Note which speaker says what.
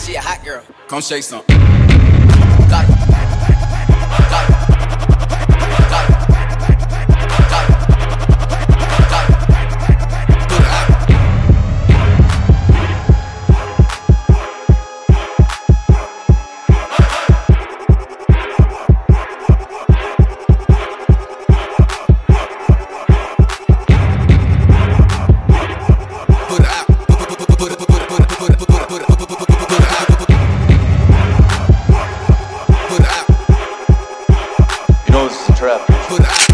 Speaker 1: she a
Speaker 2: hot girl. Come shake some. Got it.
Speaker 3: But I